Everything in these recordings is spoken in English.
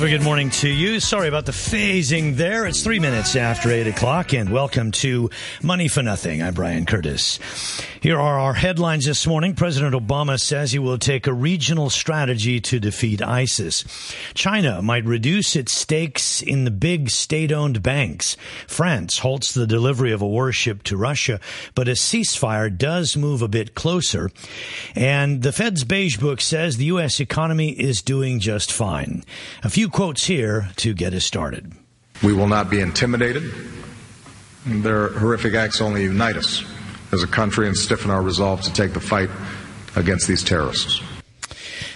Good morning to you. Sorry about the phasing there. It's three minutes after eight o'clock, and welcome to Money for Nothing. I'm Brian Curtis. Here are our headlines this morning. President Obama says he will take a regional strategy to defeat ISIS. China might reduce its stakes in the big state-owned banks. France halts the delivery of a warship to Russia, but a ceasefire does move a bit closer. And the Fed's beige book says the U.S. economy is doing just fine. A few quotes here to get us started. We will not be intimidated. Their horrific acts only unite us as a country and stiffen our resolve to take the fight against these terrorists.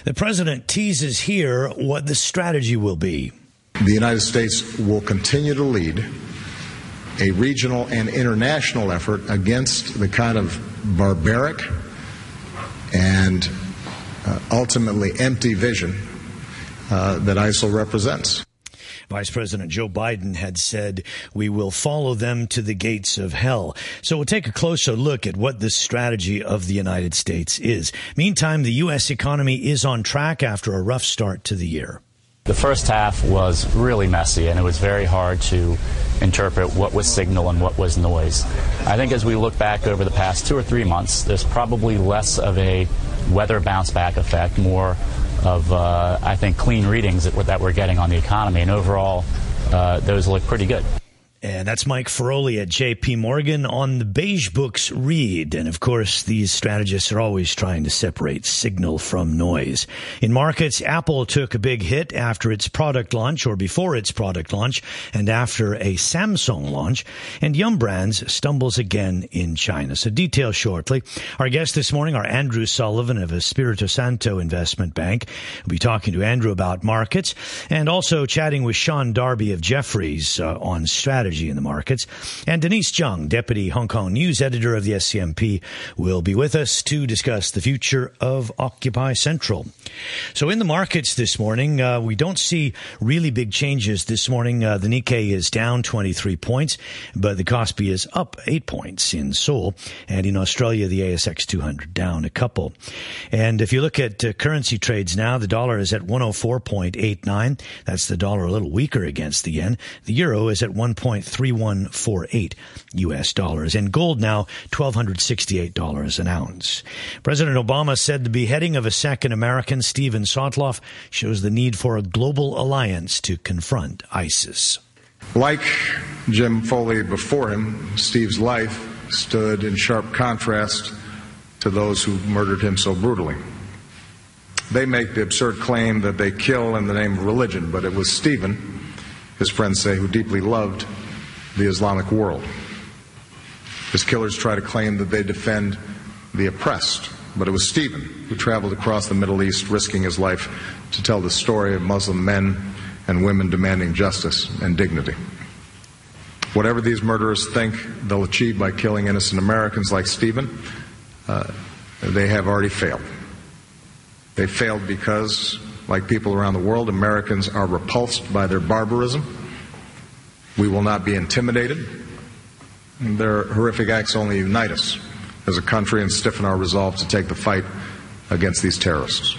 The president teases here what the strategy will be. The United States will continue to lead a regional and international effort against the kind of barbaric and uh, ultimately empty vision uh, that ISIL represents. Vice President Joe Biden had said, we will follow them to the gates of hell. So we'll take a closer look at what the strategy of the United States is. Meantime, the U.S. economy is on track after a rough start to the year. The first half was really messy, and it was very hard to interpret what was signal and what was noise. I think as we look back over the past two or three months, there's probably less of a weather bounce back effect, more of, uh, I think, clean readings that we're, that we're getting on the economy. And overall, uh, those look pretty good. And that's Mike Feroli at JP Morgan on the Beige Books read. And of course, these strategists are always trying to separate signal from noise. In markets, Apple took a big hit after its product launch or before its product launch and after a Samsung launch. And Yum Brands stumbles again in China. So details shortly. Our guests this morning are Andrew Sullivan of Espirito Santo Investment Bank. We'll be talking to Andrew about markets and also chatting with Sean Darby of Jefferies uh, on strategy strategy in the markets. And Denise Jung, Deputy Hong Kong News Editor of the SCMP, will be with us to discuss the future of Occupy Central. So in the markets this morning, uh, we don't see really big changes this morning. Uh, the Nikkei is down 23 points, but the Kospi is up 8 points in Seoul. And in Australia, the ASX 200 down a couple. And if you look at uh, currency trades now, the dollar is at 104.89. That's the dollar a little weaker against the yen. The euro is at 1. 1.3148 US dollars. And gold now $1,268 an ounce. President Obama said the beheading of a second American, Steven Sotloff, shows the need for a global alliance to confront ISIS. Like Jim Foley before him, Steve's life stood in sharp contrast to those who murdered him so brutally. They make the absurd claim that they kill in the name of religion, but it was Stephen, his friends say, who deeply loved the Islamic world. His killers try to claim that they defend the oppressed, but it was Stephen who traveled across the Middle East risking his life to tell the story of Muslim men and women demanding justice and dignity. Whatever these murderers think they'll achieve by killing innocent Americans like Stephen, uh, they have already failed. They failed because, like people around the world, Americans are repulsed by their barbarism we will not be intimidated. Their horrific acts only unite us as a country and stiffen our resolve to take the fight against these terrorists.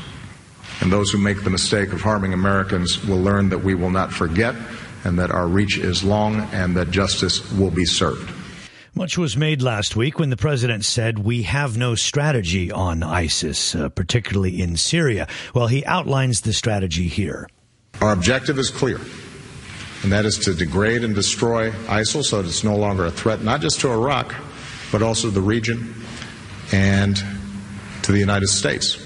And those who make the mistake of harming Americans will learn that we will not forget and that our reach is long and that justice will be served. Much was made last week when the president said we have no strategy on ISIS, uh, particularly in Syria. Well, he outlines the strategy here. Our objective is clear and that is to degrade and destroy ISIL so that it's no longer a threat, not just to Iraq, but also the region and to the United States.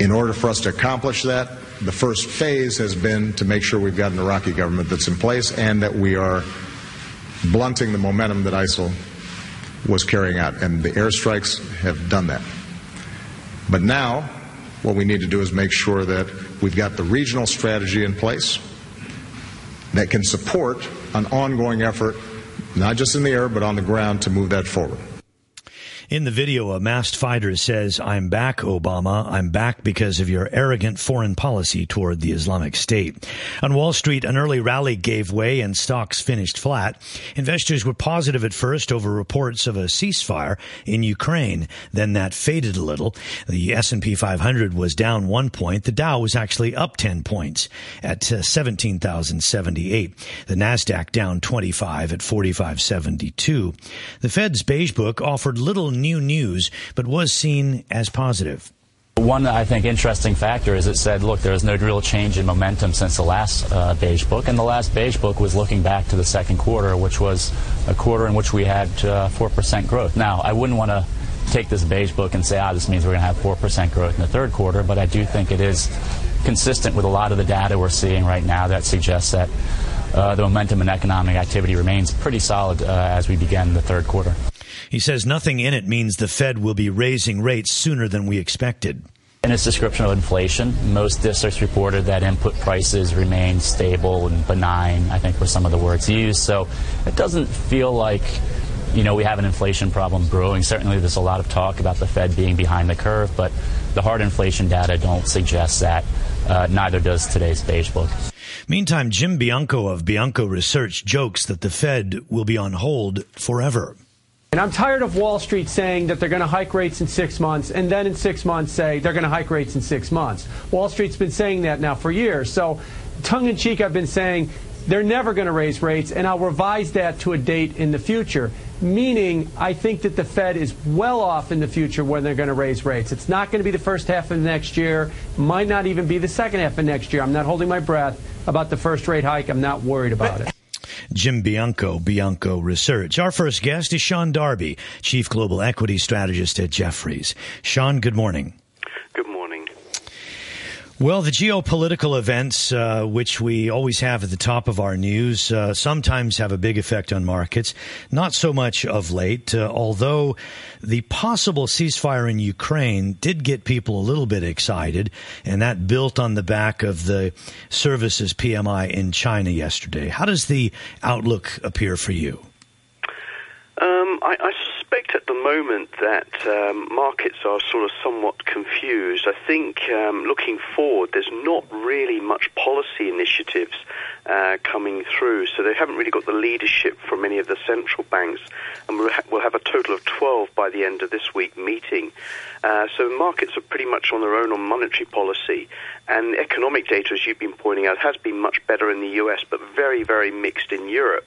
In order for us to accomplish that, the first phase has been to make sure we've got an Iraqi government that's in place and that we are blunting the momentum that ISIL was carrying out. And the airstrikes have done that. But now, what we need to do is make sure that we've got the regional strategy in place that can support an ongoing effort, not just in the air, but on the ground to move that forward. In the video, a masked fighter says, I'm back, Obama. I'm back because of your arrogant foreign policy toward the Islamic State. On Wall Street, an early rally gave way and stocks finished flat. Investors were positive at first over reports of a ceasefire in Ukraine. Then that faded a little. The S&P 500 was down one point. The Dow was actually up 10 points at uh, 17,078. The NASDAQ down 25 at 4572. The Fed's beige book offered little new news, but was seen as positive. One, I think, interesting factor is it said, look, there is no real change in momentum since the last uh, beige book. And the last beige book was looking back to the second quarter, which was a quarter in which we had uh, 4% growth. Now, I wouldn't want to take this beige book and say, ah, this means we're going to have 4% growth in the third quarter, but I do think it is consistent with a lot of the data we're seeing right now that suggests that uh, the momentum in economic activity remains pretty solid uh, as we begin the third quarter. He says nothing in it means the Fed will be raising rates sooner than we expected. In its description of inflation, most districts reported that input prices remain stable and benign, I think were some of the words used. So it doesn't feel like you know, we have an inflation problem brewing. Certainly, there's a lot of talk about the Fed being behind the curve, but the hard inflation data don't suggest that. Uh, neither does today's beige book. Meantime, Jim Bianco of Bianco Research jokes that the Fed will be on hold forever. And I'm tired of Wall Street saying that they're going to hike rates in six months and then in six months say they're going to hike rates in six months. Wall Street's been saying that now for years. So, tongue in cheek, I've been saying they're never going to raise rates, and I'll revise that to a date in the future. Meaning, I think that the Fed is well off in the future when they're going to raise rates. It's not going to be the first half of next year, might not even be the second half of next year. I'm not holding my breath about the first rate hike. I'm not worried about it. Jim Bianco, Bianco Research. Our first guest is Sean Darby, Chief Global Equity Strategist at Jefferies. Sean, good morning. Well, the geopolitical events, uh, which we always have at the top of our news, uh, sometimes have a big effect on markets. Not so much of late, uh, although the possible ceasefire in Ukraine did get people a little bit excited, and that built on the back of the services PMI in China yesterday. How does the outlook appear for you? Um, I, I, suspect at the moment that um, markets are sort of somewhat confused. I think um, looking forward, there's not really much policy initiatives uh, coming through, so they haven't really got the leadership from any of the central banks, and we'll, ha- we'll have a total of 12 by the end of this week meeting. Uh, so markets are pretty much on their own on monetary policy, and economic data, as you've been pointing out, has been much better in the US, but very, very mixed in Europe.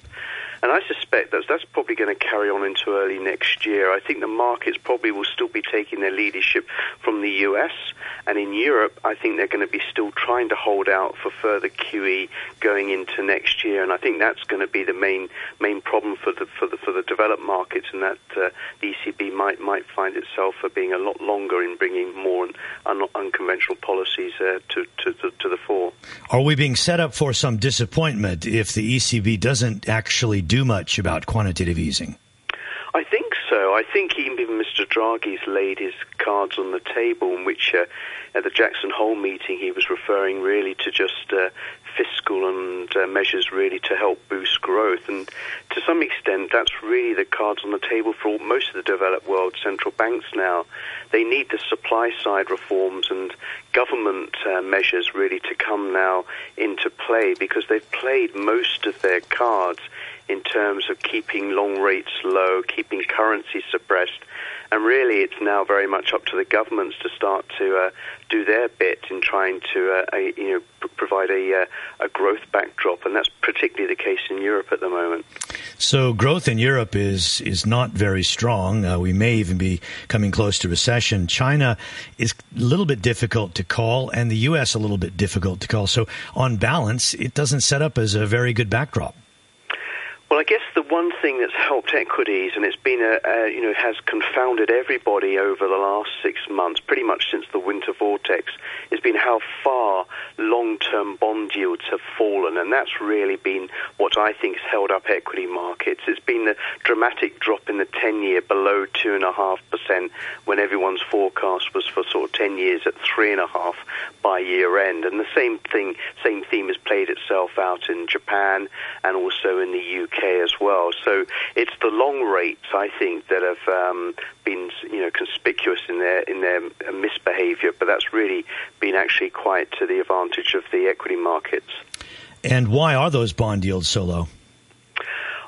And I suspect that that's probably going to carry on into early next year. I think the markets probably will still be taking their leadership from the US. And in Europe, I think they're going to be still trying to hold out for further QE going into next year. And I think that's going to be the main main problem for the for the for the developed markets, and that uh, the ECB might might find itself for being a lot longer in bringing more un- unconventional policies uh, to, to, to to the fore. Are we being set up for some disappointment if the ECB doesn't actually do much about quantitative easing? I think so. I think even Mr. Draghi's laid his cards on the table, in which uh, at the Jackson Hole meeting he was referring really to just uh, fiscal and uh, measures really to help boost growth. And to some extent, that's really the cards on the table for most of the developed world central banks now. They need the supply side reforms and government uh, measures really to come now into play because they've played most of their cards in terms of keeping long rates low, keeping currency suppressed. And really, it's now very much up to the governments to start to uh, do their bit in trying to, uh, a, you know, pr- provide a, uh, a growth backdrop, and that's particularly the case in Europe at the moment. So, growth in Europe is is not very strong. Uh, we may even be coming close to recession. China is a little bit difficult to call, and the U.S. a little bit difficult to call. So, on balance, it doesn't set up as a very good backdrop. Well, I guess the one thing that's helped equities, and it's been a, a, you know has confounded everybody over the last six months, pretty much since the winter vortex, has been how far long-term bond yields have fallen, and that's really been what I think has held up equity markets. It's been the dramatic drop in the ten-year below two and a half percent, when everyone's forecast was for sort of ten years at three and a half by year end, and the same thing, same theme has played itself out in Japan and also in the UK UK as well. So it's the long rates, I think, that have um, been you know conspicuous in their in their misbehaviour. But that's really been actually quite to the advantage of the equity markets. And why are those bond yields so low?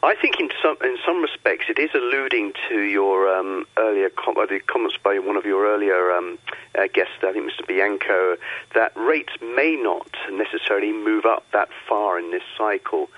I think in some in some respects it is alluding to your um, earlier com- uh, the comments by one of your earlier um, uh, guests, I think Mr. Bianco, that rates may not necessarily move up that far in this cycle.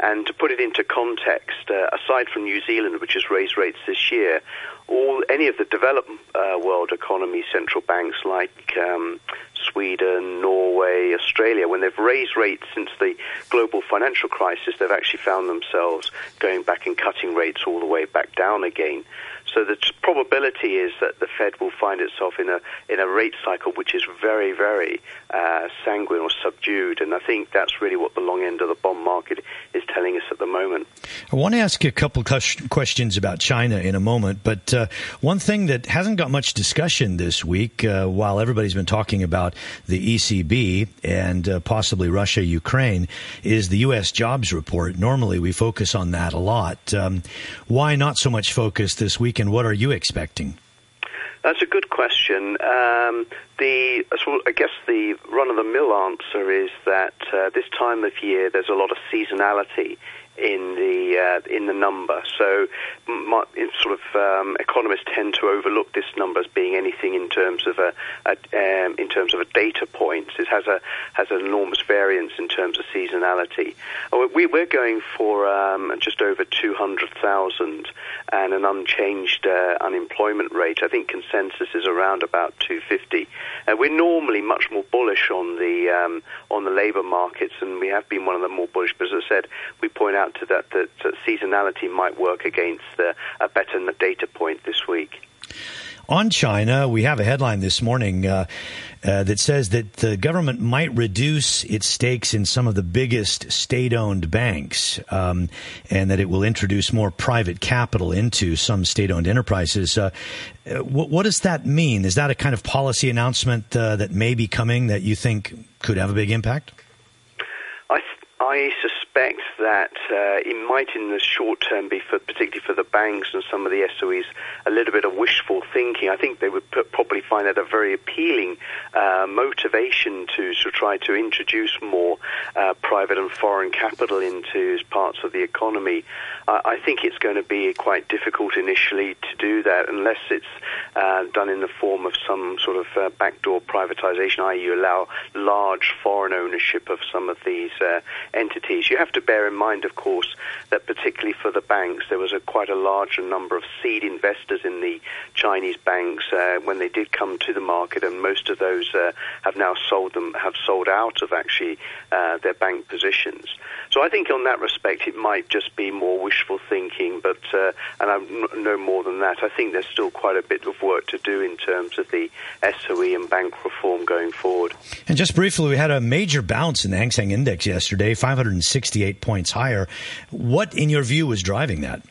And to put it into context, uh, aside from New Zealand, which has raised rates this year, all any of the developed uh, world economy central banks like um, Sweden, Norway, Australia, when they've raised rates since the global financial crisis, they've actually found themselves going back and cutting rates all the way back down again. So the probability is that the Fed will find itself in a in a rate cycle which is very very uh, sanguine or subdued, and I think that's really what the long end of the bond market is telling us at the moment. I want to ask you a couple questions about China in a moment, but uh, one thing that hasn't got much discussion this week, uh, while everybody's been talking about the ECB and uh, possibly Russia Ukraine, is the U.S. jobs report. Normally we focus on that a lot. Um, why not so much focus this week? And what are you expecting? That's a good question. Um, the I guess the run of the mill answer is that uh, this time of year there's a lot of seasonality in the uh, in the number. So, my, sort of um, economists tend to overlook this number as being anything in terms of a, a um, in terms of a data point. It has a has an enormous variance in terms of seasonality. Uh, we, we're going for um, just over two hundred thousand and an unchanged uh, unemployment rate. I think consensus is around about two fifty. Uh, we're normally much more bullish on the um, on the labour markets, and we have been one of the more bullish. But as I said, we point out to that that, that seasonality might work against the, a better data point this week. On China, we have a headline this morning uh, uh, that says that the government might reduce its stakes in some of the biggest state-owned banks, um, and that it will introduce more private capital into some state-owned enterprises. Uh, uh what, what, does that mean? Is that a kind of policy announcement uh, that may be coming that you think could have a big impact? I, I suspect that uh, it might, in the short term, be for particularly for the banks and some of the SOEs, a little bit of wishful thinking. I think they would probably find that a very appealing uh, motivation to, to try to introduce more uh, private and foreign capital into parts of the economy. I think it's going to be quite difficult initially to do that unless it's uh, done in the form of some sort of uh, backdoor privatization, i.e., you allow large foreign ownership of some of these uh, entities. You have to bear in mind, of course, that particularly for the banks, there was a, quite a large number of seed investors in the Chinese banks uh, when they did come to the market, and most of those uh, have now sold them, have sold out of actually uh, their bank positions. So I think on that respect, it might just be more wishful thinking, but uh, and I know more than that. I think there's still quite a bit of work to do in terms of the SOE and bank reform going forward. And just briefly, we had a major bounce in the Hang Seng Index yesterday, 568 points higher. What, in your view, was driving that?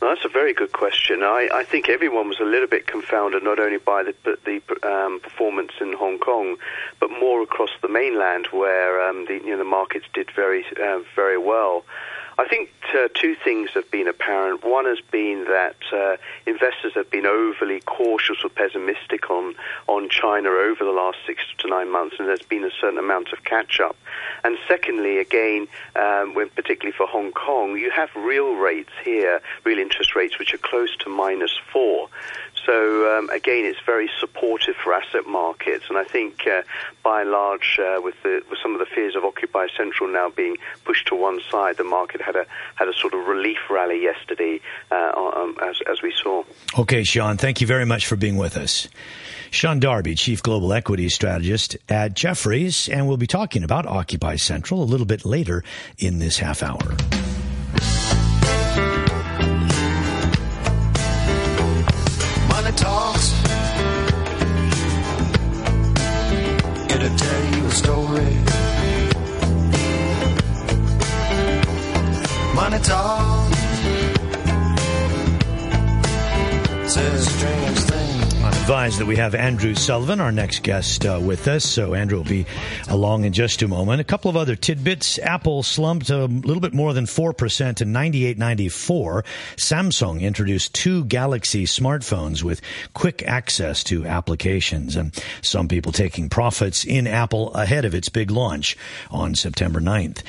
Well, that's a very good question. I, I, think everyone was a little bit confounded, not only by the, the um, performance in Hong Kong, but more across the mainland, where um, the, you know, the markets did very, uh, very well. I think uh, two things have been apparent. One has been that uh, investors have been overly cautious or pessimistic on, on China over the last six to nine months, and there's been a certain amount of catch up. And secondly, again, um, when particularly for Hong Kong, you have real rates here, real interest rates, which are close to minus four. So um, again, it's very supportive for asset markets, and I think uh, by and large, uh, with, the, with some of the fears of Occupy Central now being pushed to one side, the market had a had a sort of relief rally yesterday, uh, um, as as we saw. Okay, Sean, thank you very much for being with us. Sean Darby, Chief Global Equity Strategist at Jefferies, and we'll be talking about Occupy Central a little bit later in this half hour. Tell you a story. Money talks. Says strange. Advised that we have Andrew Sullivan, our next guest, uh, with us. So Andrew will be along in just a moment. A couple of other tidbits. Apple slumped a little bit more than 4% to 98.94. Samsung introduced two Galaxy smartphones with quick access to applications. And some people taking profits in Apple ahead of its big launch on September 9th.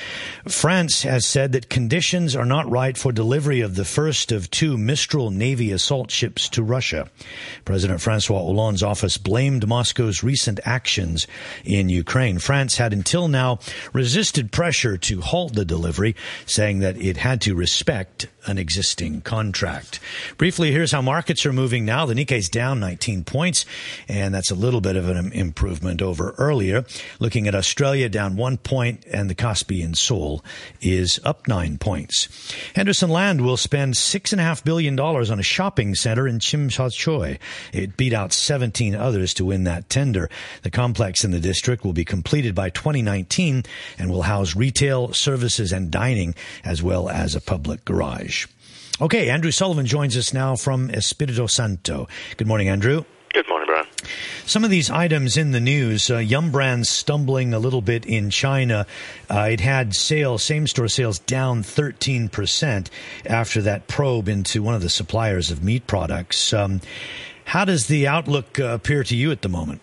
France has said that conditions are not right for delivery of the first of two Mistral Navy assault ships to Russia. President Francois Hollande's office blamed Moscow's recent actions in Ukraine. France had until now resisted pressure to halt the delivery, saying that it had to respect an existing contract. Briefly, here's how markets are moving now. The Nikkei's down 19 points, and that's a little bit of an improvement over earlier. Looking at Australia, down one point, and the Kospi in Seoul is up nine points. Henderson Land will spend $6.5 billion on a shopping center in Tsim Sha Tsui. It beat out 17 others to win that tender. The complex in the district will be completed by 2019 and will house retail, services, and dining, as well as a public garage. Okay, Andrew Sullivan joins us now from Espirito Santo. Good morning, Andrew. Good morning, Brian. Some of these items in the news, uh, Yum Brands stumbling a little bit in China. Uh, it had sales, same store sales down 13% after that probe into one of the suppliers of meat products. Um, how does the outlook uh, appear to you at the moment?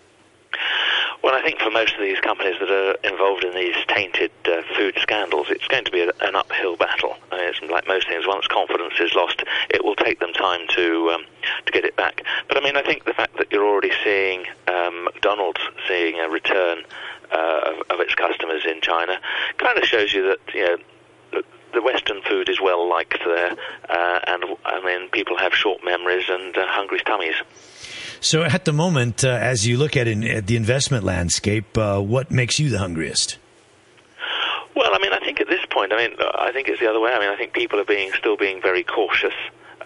Well, I think for most of these companies that are involved in these tainted uh, food scandals, it's going to be a, an uphill battle. I mean, it's like most things, once confidence is lost, it will take them time to um, to get it back. But I mean, I think the fact that you're already seeing um, McDonald's seeing a return uh, of, of its customers in China kind of shows you that you know the Western food is well liked there, uh, and I mean people have short memories and uh, hungry tummies. So, at the moment, uh, as you look at, in, at the investment landscape, uh, what makes you the hungriest? Well, I mean, I think at this point, I mean, I think it's the other way. I mean, I think people are being still being very cautious.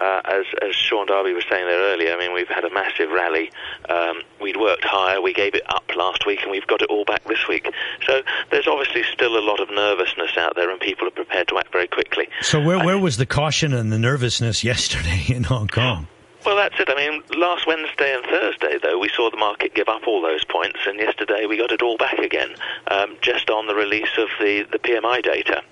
Uh, as, as Sean Darby was saying there earlier, I mean, we've had a massive rally. Um, we'd worked higher, we gave it up last week, and we've got it all back this week. So there's obviously still a lot of nervousness out there, and people are prepared to act very quickly. So where, where was the caution and the nervousness yesterday in Hong Kong? Well, that's it. I mean, last Wednesday and Thursday, though, we saw the market give up all those points, and yesterday we got it all back again, um, just on the release of the, the PMI data.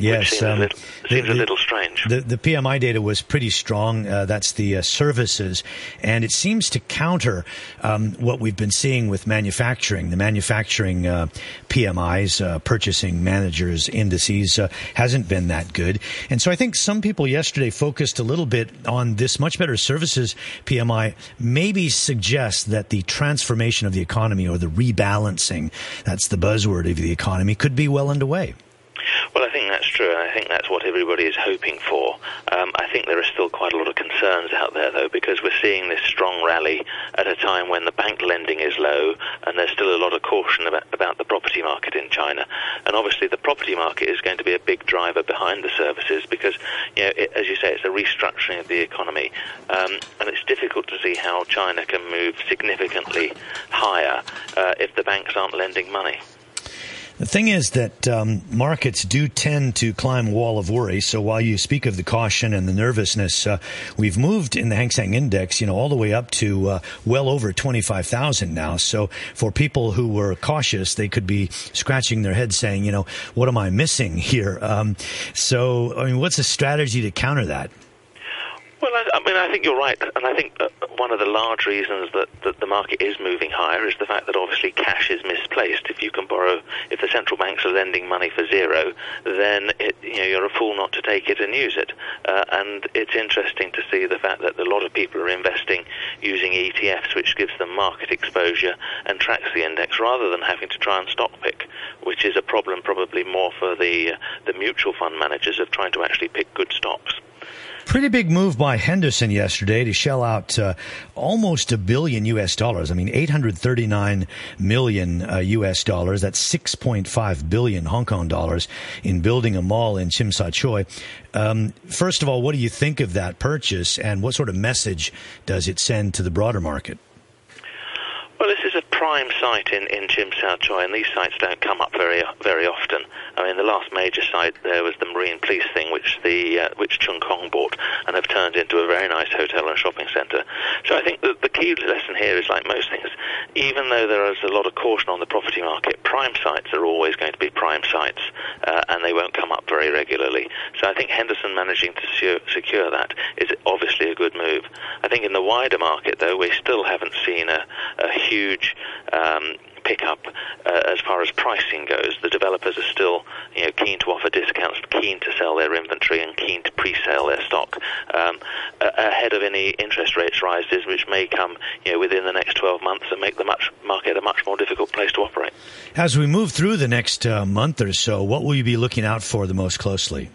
Yes, seems, um, a, little, seems the, a little strange. The, the, PMI data was pretty strong. Uh, that's the uh, services, and it seems to counter um, what we've been seeing with manufacturing. The manufacturing uh, PMIs, uh, purchasing managers indices, uh, hasn't been that good, and so I think some people yesterday focused a little bit on this much better services PMI. Maybe suggests that the transformation of the economy or the rebalancing, that's the buzzword of the economy, could be well underway. Well, I think that's true, and I think that's what everybody is hoping for. Um, I think there are still quite a lot of concerns out there, though, because we're seeing this strong rally at a time when the bank lending is low, and there's still a lot of caution about, about the property market in China. And obviously, the property market is going to be a big driver behind the services because, you know, it, as you say, it's a restructuring of the economy, um, and it's difficult to see how China can move significantly higher uh, if the banks aren't lending money. The thing is that um, markets do tend to climb a wall of worry. So while you speak of the caution and the nervousness, uh, we've moved in the Hang Seng Index, you know, all the way up to uh, well over 25,000 now. So for people who were cautious, they could be scratching their head saying, you know, what am I missing here? Um, so, I mean, what's a strategy to counter that? Well, I, I, mean, I think you're right, and I think one of the large reasons that, that the market is moving higher is the fact that obviously cash is misplaced. If you can borrow, if the central banks are lending money for zero, then it, you know you're a fool not to take it and use it. Uh, and it's interesting to see the fact that a lot of people are investing using ETFs, which gives them market exposure and tracks the index, rather than having to try and stock pick, which is a problem probably more for the uh, the mutual fund managers of trying to actually pick good stocks. Pretty big move by Henderson yesterday to shell out uh, almost a billion U.S. dollars. I mean, 839 million uh, U.S. dollars. That's 6.5 billion Hong Kong dollars in building a mall in Tsim Sha Tsui. Um, first of all, what do you think of that purchase, and what sort of message does it send to the broader market? Well, this is a prime site in, in Tsim Sha Tsui, and these sites don't come up very very often. I mean, the last major site there was the Marine Police thing, which the uh, which Cheung Kong bought and have turned into a very nice hotel and shopping centre. So I think that the key lesson here is like most things, even though there is a lot of caution on the property market, prime sites are always going to be prime sites, uh, and they won't come up very regularly. So I think Henderson managing to secure that is obviously a good move. I think in the wider market, though, we still haven't seen a, a huge um, pick up uh, as far as pricing goes. The developers are still you know, keen to offer discounts, keen to sell their inventory, and keen to pre-sale their stock um, ahead of any interest rates rises, which may come you know, within the next 12 months and make the much, market a much more difficult place to operate. As we move through the next uh, month or so, what will you be looking out for the most closely?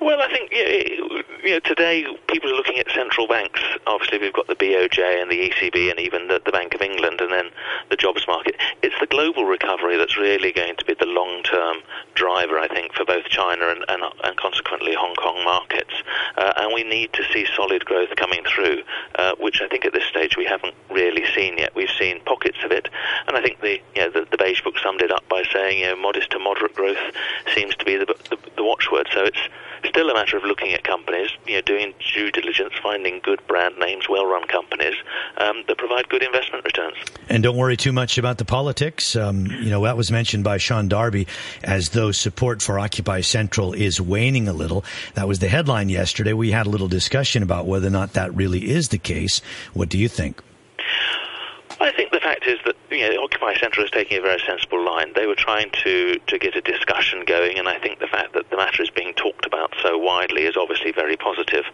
Well, I think you know, today people are looking at central banks. Obviously, we've got the BOJ and the ECB and even the, the Bank of England and then the jobs market. It's the global recovery that's really going to be the long-term driver, I think, for both China and, and, and consequently Hong Kong markets. Uh, and we need to see solid growth coming through, uh, which I think at this stage we haven't really seen yet. We've seen pockets of it, and I think the you know the, the beige book summed it up by saying you know modest to moderate growth seems to be the, the, the watchword. So it's still a matter of looking at companies, you know, doing due diligence, finding good brand names, well-run companies um, that provide good investment returns. And don't worry too much about the politics. Um, you know, that was mentioned by Sean Darby as though support for Occupy Central is waning a little. That was the headline yesterday. We had a little discussion about whether or not that really is the case. What do you think? I think fact is that you know, Occupy Central is taking a very sensible line. They were trying to, to get a discussion going, and I think the fact that the matter is being talked about so widely is obviously very positive.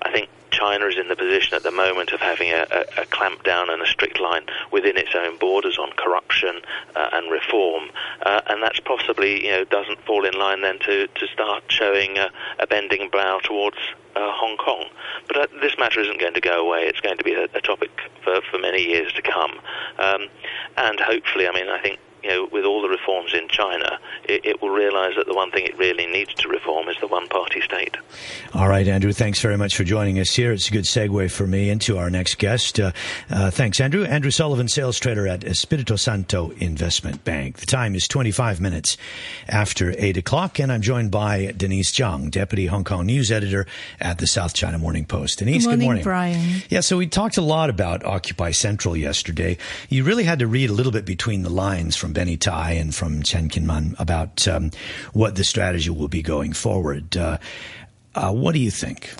I think China is in the position at the moment of having a, a, a clamp down and a strict line within its own borders on corruption uh, and reform, uh, and that's possibly you know doesn't fall in line then to, to start showing a, a bending brow towards uh, Hong Kong. But uh, this matter isn't going to go away. It's going to be a, a topic for, for many years to come. Um, and hopefully, I mean, I think you know, with all the reforms in China, it, it will realize that the one thing it really needs to reform is the one party state. All right, Andrew, thanks very much for joining us here. It's a good segue for me into our next guest. Uh, uh, thanks, Andrew. Andrew Sullivan, sales trader at Espirito Santo Investment Bank. The time is 25 minutes after 8 o'clock, and I'm joined by Denise Jiang, Deputy Hong Kong News Editor at the South China Morning Post. Denise, good morning, good morning. Brian. Yeah, so we talked a lot about Occupy Central yesterday. You really had to read a little bit between the lines from Benny Tai and from Chan Kin-man about um, what the strategy will be going forward. Uh, uh, what do you think?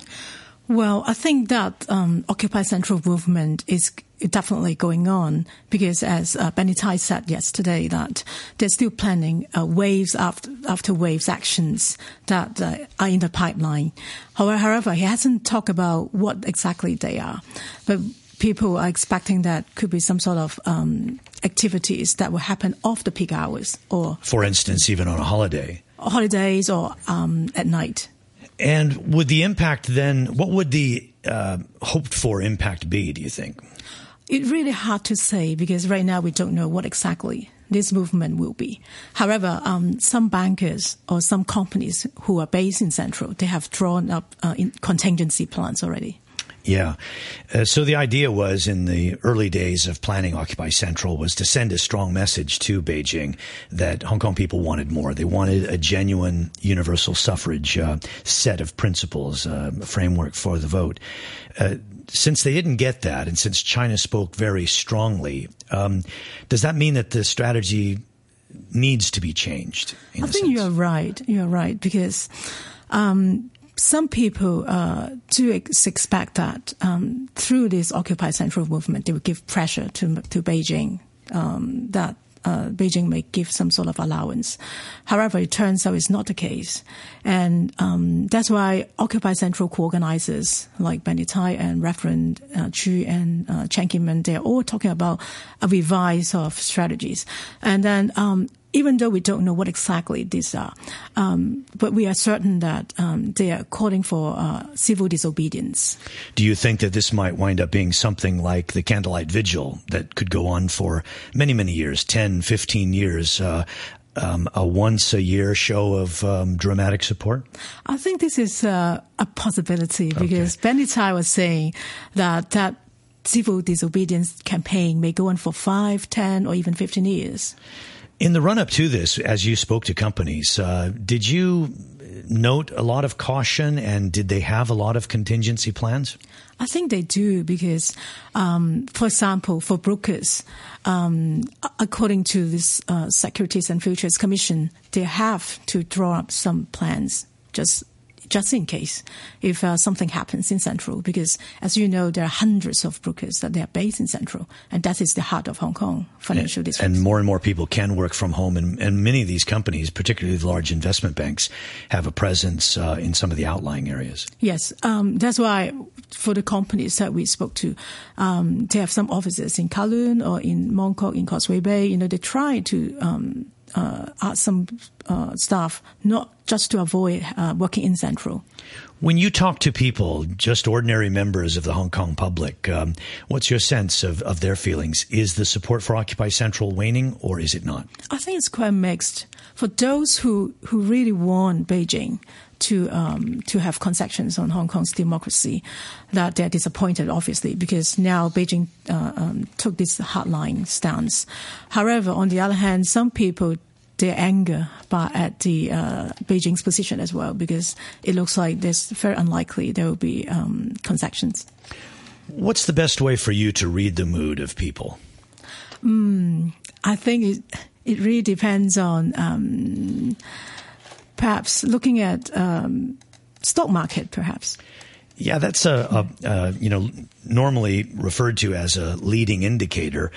Well, I think that um, Occupy Central movement is definitely going on because, as uh, Benny Tai said yesterday, that they're still planning uh, waves after after waves actions that uh, are in the pipeline. However, however, he hasn't talked about what exactly they are, but people are expecting that could be some sort of um, activities that will happen off the peak hours, or for instance, even on a holiday, holidays or um, at night. And would the impact then? What would the uh, hoped for impact be? Do you think? It's really hard to say because right now we don't know what exactly this movement will be. However, um, some bankers or some companies who are based in Central, they have drawn up uh, contingency plans already. Yeah. Uh, so the idea was in the early days of planning Occupy Central was to send a strong message to Beijing that Hong Kong people wanted more. They wanted a genuine universal suffrage uh, set of principles, uh, framework for the vote. Uh, since they didn't get that, and since China spoke very strongly, um, does that mean that the strategy needs to be changed? I think sense? you're right. You're right because um, some people uh, do ex- expect that um, through this Occupy Central movement, they will give pressure to to Beijing um, that uh, Beijing may give some sort of allowance. However, it turns out it's not the case, and um, that's why Occupy Central co-organizers like Benny Tai and Reverend uh, Chu and uh, Chan Kin-man, they're all talking about a revise of strategies, and then um, even though we don't know what exactly these are, um, but we are certain that um, they are calling for uh, civil disobedience. Do you think that this might wind up being something like the candlelight vigil that could go on for many, many years, 10, 15 years? Uh, um, a once a year show of um, dramatic support? I think this is uh, a possibility because okay. Benny Tai was saying that that civil disobedience campaign may go on for five, ten, or even 15 years. In the run up to this, as you spoke to companies, uh, did you note a lot of caution and did they have a lot of contingency plans? I think they do because, um, for example, for brokers, um, according to this uh, Securities and Futures Commission, they have to draw up some plans just just in case if uh, something happens in Central, because as you know, there are hundreds of brokers that they are based in Central, and that is the heart of Hong Kong financial district. And more and more people can work from home, and, and many of these companies, particularly the large investment banks, have a presence uh, in some of the outlying areas. Yes, um, that's why for the companies that we spoke to, um, they have some offices in Kowloon or in Mong Kok, in Causeway Bay. You know, they try to um, uh, some uh, staff not just to avoid uh, working in Central. When you talk to people, just ordinary members of the Hong Kong public, um, what's your sense of, of their feelings? Is the support for Occupy Central waning or is it not? I think it's quite mixed. For those who, who really want Beijing to um, to have concessions on Hong Kong's democracy, that they're disappointed, obviously, because now Beijing uh, um, took this hardline stance. However, on the other hand, some people their anger but at the uh, Beijing's position as well, because it looks like there's very unlikely there will be um, concessions. What's the best way for you to read the mood of people? Mm, I think it it really depends on um, perhaps looking at um, stock market, perhaps. Yeah, that's a, a, you know normally referred to as a leading indicator,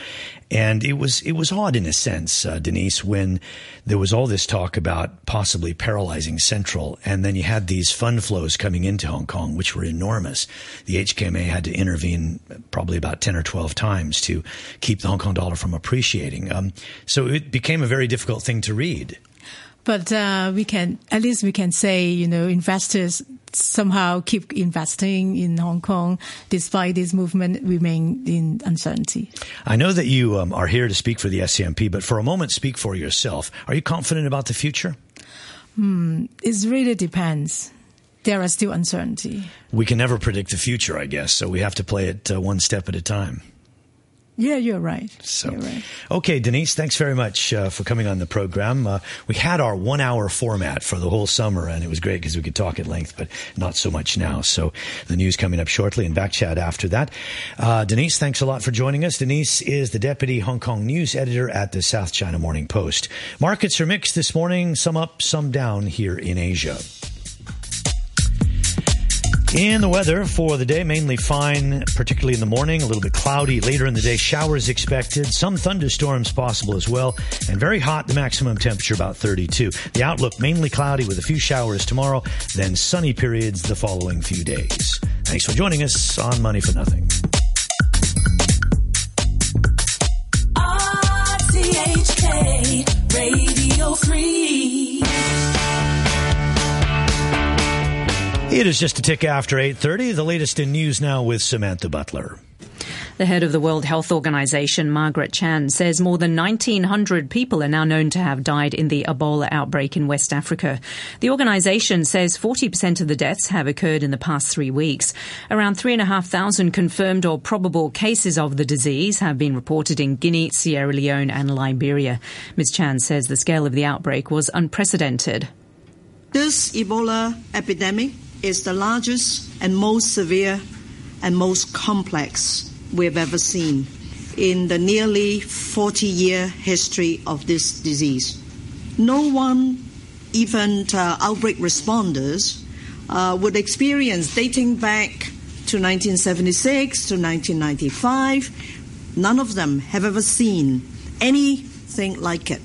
and it was it was odd in a sense, uh, Denise, when there was all this talk about possibly paralyzing Central, and then you had these fund flows coming into Hong Kong, which were enormous. The HKMA had to intervene probably about ten or twelve times to keep the Hong Kong dollar from appreciating. Um, so it became a very difficult thing to read. But uh, we can, at least we can say, you know, investors somehow keep investing in Hong Kong despite this movement remain in uncertainty. I know that you um, are here to speak for the SCMP, but for a moment, speak for yourself. Are you confident about the future? Hmm, it really depends. There are still uncertainty. We can never predict the future, I guess, so we have to play it uh, one step at a time. Yeah, you're right. So, you're right. okay, Denise, thanks very much uh, for coming on the program. Uh, we had our one hour format for the whole summer, and it was great because we could talk at length, but not so much now. So, the news coming up shortly and back chat after that. Uh, Denise, thanks a lot for joining us. Denise is the deputy Hong Kong news editor at the South China Morning Post. Markets are mixed this morning, some up, some down here in Asia. In the weather for the day, mainly fine, particularly in the morning, a little bit cloudy. Later in the day, showers expected, some thunderstorms possible as well, and very hot, the maximum temperature about 32. The outlook mainly cloudy with a few showers tomorrow, then sunny periods the following few days. Thanks for joining us on Money for Nothing. RTHK Radio 3. It is just a tick after 8:30. The latest in news now with Samantha Butler. The head of the World Health Organization, Margaret Chan, says more than 1,900 people are now known to have died in the Ebola outbreak in West Africa. The organization says 40% of the deaths have occurred in the past three weeks. Around 3,500 confirmed or probable cases of the disease have been reported in Guinea, Sierra Leone, and Liberia. Ms. Chan says the scale of the outbreak was unprecedented. This Ebola epidemic is the largest and most severe and most complex we've ever seen in the nearly 40 year history of this disease. No one, even uh, outbreak responders, uh, would experience dating back to 1976 to 1995. None of them have ever seen anything like it.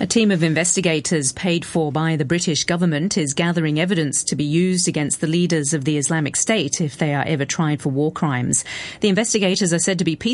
A team of investigators paid for by the British government is gathering evidence to be used against the leaders of the Islamic State if they are ever tried for war crimes. The investigators are said to be piecing